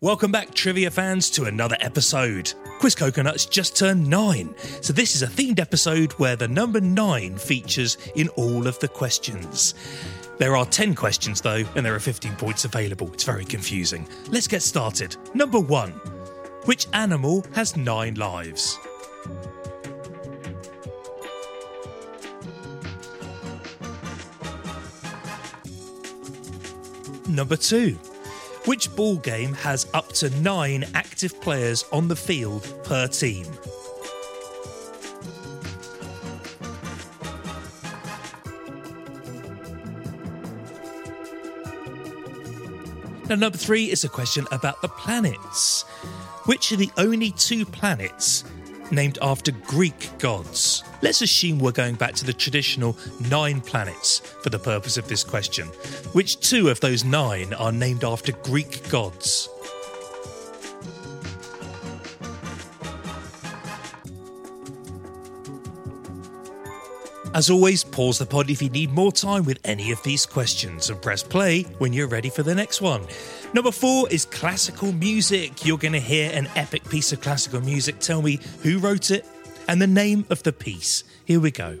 Welcome back, trivia fans, to another episode. Quiz Coconut's just turned nine, so this is a themed episode where the number nine features in all of the questions. There are 10 questions though, and there are 15 points available. It's very confusing. Let's get started. Number one Which animal has nine lives? Number two. Which ball game has up to nine active players on the field per team? Now, number three is a question about the planets. Which are the only two planets named after Greek gods? Let's assume we're going back to the traditional nine planets for the purpose of this question. Which two of those nine are named after Greek gods? As always, pause the pod if you need more time with any of these questions and press play when you're ready for the next one. Number four is classical music. You're going to hear an epic piece of classical music. Tell me who wrote it and the name of the piece. Here we go.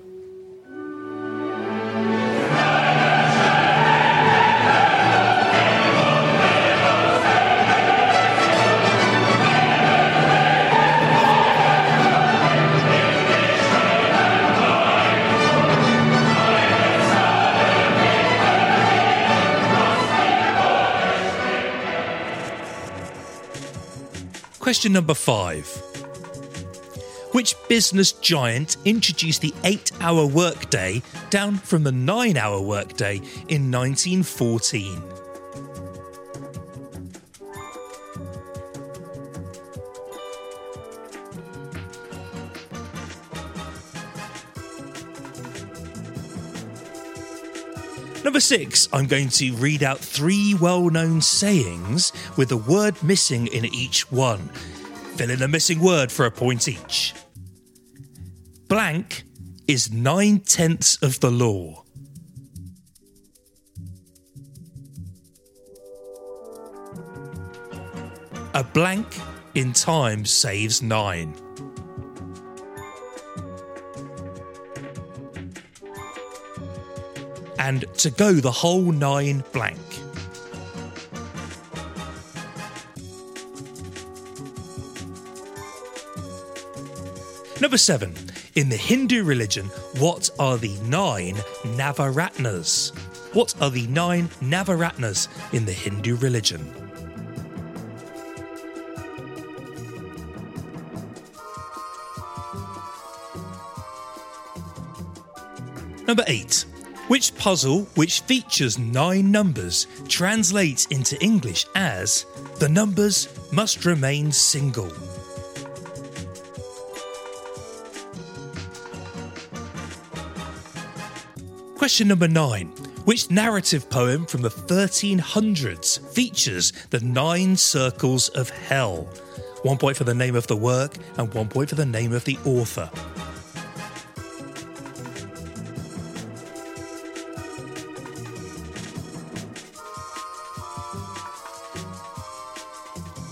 Question number five. Which business giant introduced the eight hour workday down from the nine hour workday in 1914? Number six, I'm going to read out three well known sayings with a word missing in each one. Fill in the missing word for a point each. Blank is nine tenths of the law. A blank in time saves nine. And to go the whole nine blank. Number seven. In the Hindu religion, what are the nine Navaratnas? What are the nine Navaratnas in the Hindu religion? Number eight. Which puzzle, which features nine numbers, translates into English as the numbers must remain single? Question number nine. Which narrative poem from the 1300s features the nine circles of hell? One point for the name of the work and one point for the name of the author.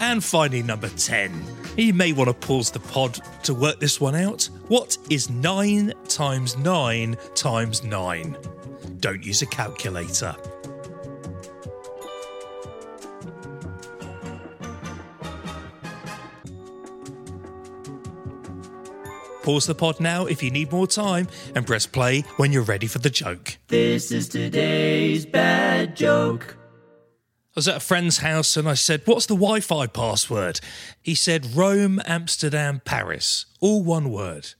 And finally, number 10. You may want to pause the pod to work this one out. What is 9 times 9 times 9? Don't use a calculator. Pause the pod now if you need more time and press play when you're ready for the joke. This is today's bad joke. I was at a friend's house and I said, What's the Wi Fi password? He said, Rome, Amsterdam, Paris. All one word.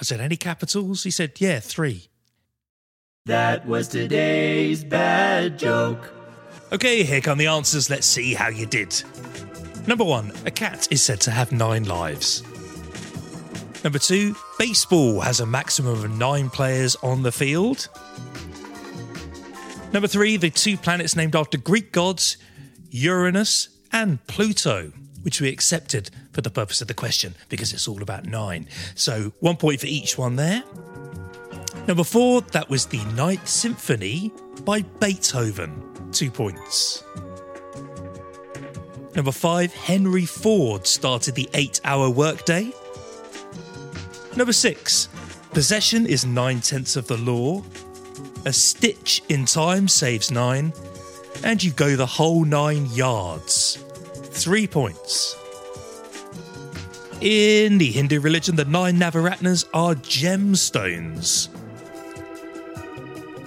I said, Any capitals? He said, Yeah, three. That was today's bad joke. Okay, here come the answers. Let's see how you did. Number one, a cat is said to have nine lives. Number two, baseball has a maximum of nine players on the field. Number three, the two planets named after Greek gods, Uranus and Pluto, which we accepted for the purpose of the question because it's all about nine. So one point for each one there. Number four, that was the Ninth Symphony by Beethoven. Two points. Number five, Henry Ford started the eight hour workday. Number six, possession is nine tenths of the law. A stitch in time saves nine. And you go the whole nine yards. Three points. In the Hindu religion, the nine Navaratnas are gemstones.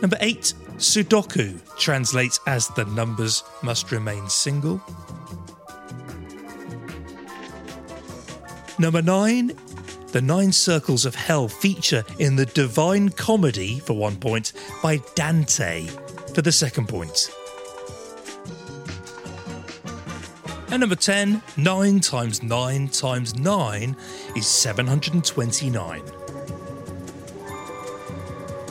Number eight, Sudoku translates as the numbers must remain single. Number nine, the nine circles of hell feature in the Divine Comedy for one point by Dante for the second point. And number 10, 9 times 9 times 9 is 729.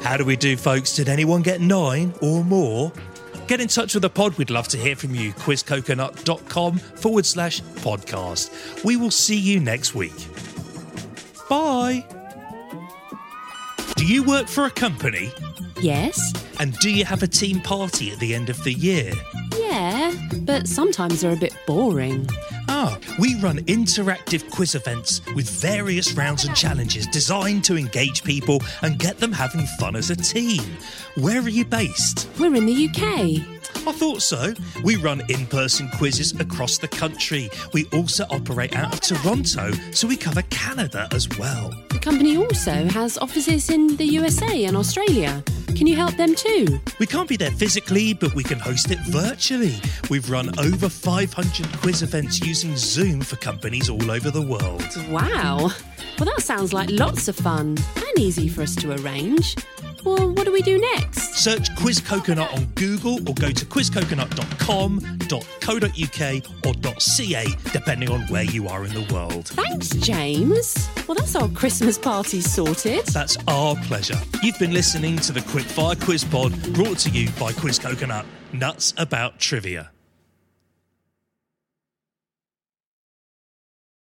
How do we do, folks? Did anyone get 9 or more? Get in touch with the pod. We'd love to hear from you. quizcoconut.com forward slash podcast. We will see you next week. Bye. Do you work for a company? Yes. And do you have a team party at the end of the year? Yeah, but sometimes they're a bit boring. Ah, we run interactive quiz events with various rounds and challenges designed to engage people and get them having fun as a team. Where are you based? We're in the UK. I thought so. We run in person quizzes across the country. We also operate out of Toronto, so we cover Canada as well. The company also has offices in the USA and Australia. Can you help them too? We can't be there physically, but we can host it virtually. We've run over 500 quiz events using Zoom for companies all over the world. Wow. Well, that sounds like lots of fun and easy for us to arrange. Well, what do we do next? Search Quiz Coconut on Google or go to quizcoconut.com.co.uk or .ca, depending on where you are in the world. Thanks, James. Well, that's our Christmas party sorted. That's our pleasure. You've been listening to the Quickfire Quiz Pod, brought to you by Quiz Coconut. Nuts about trivia.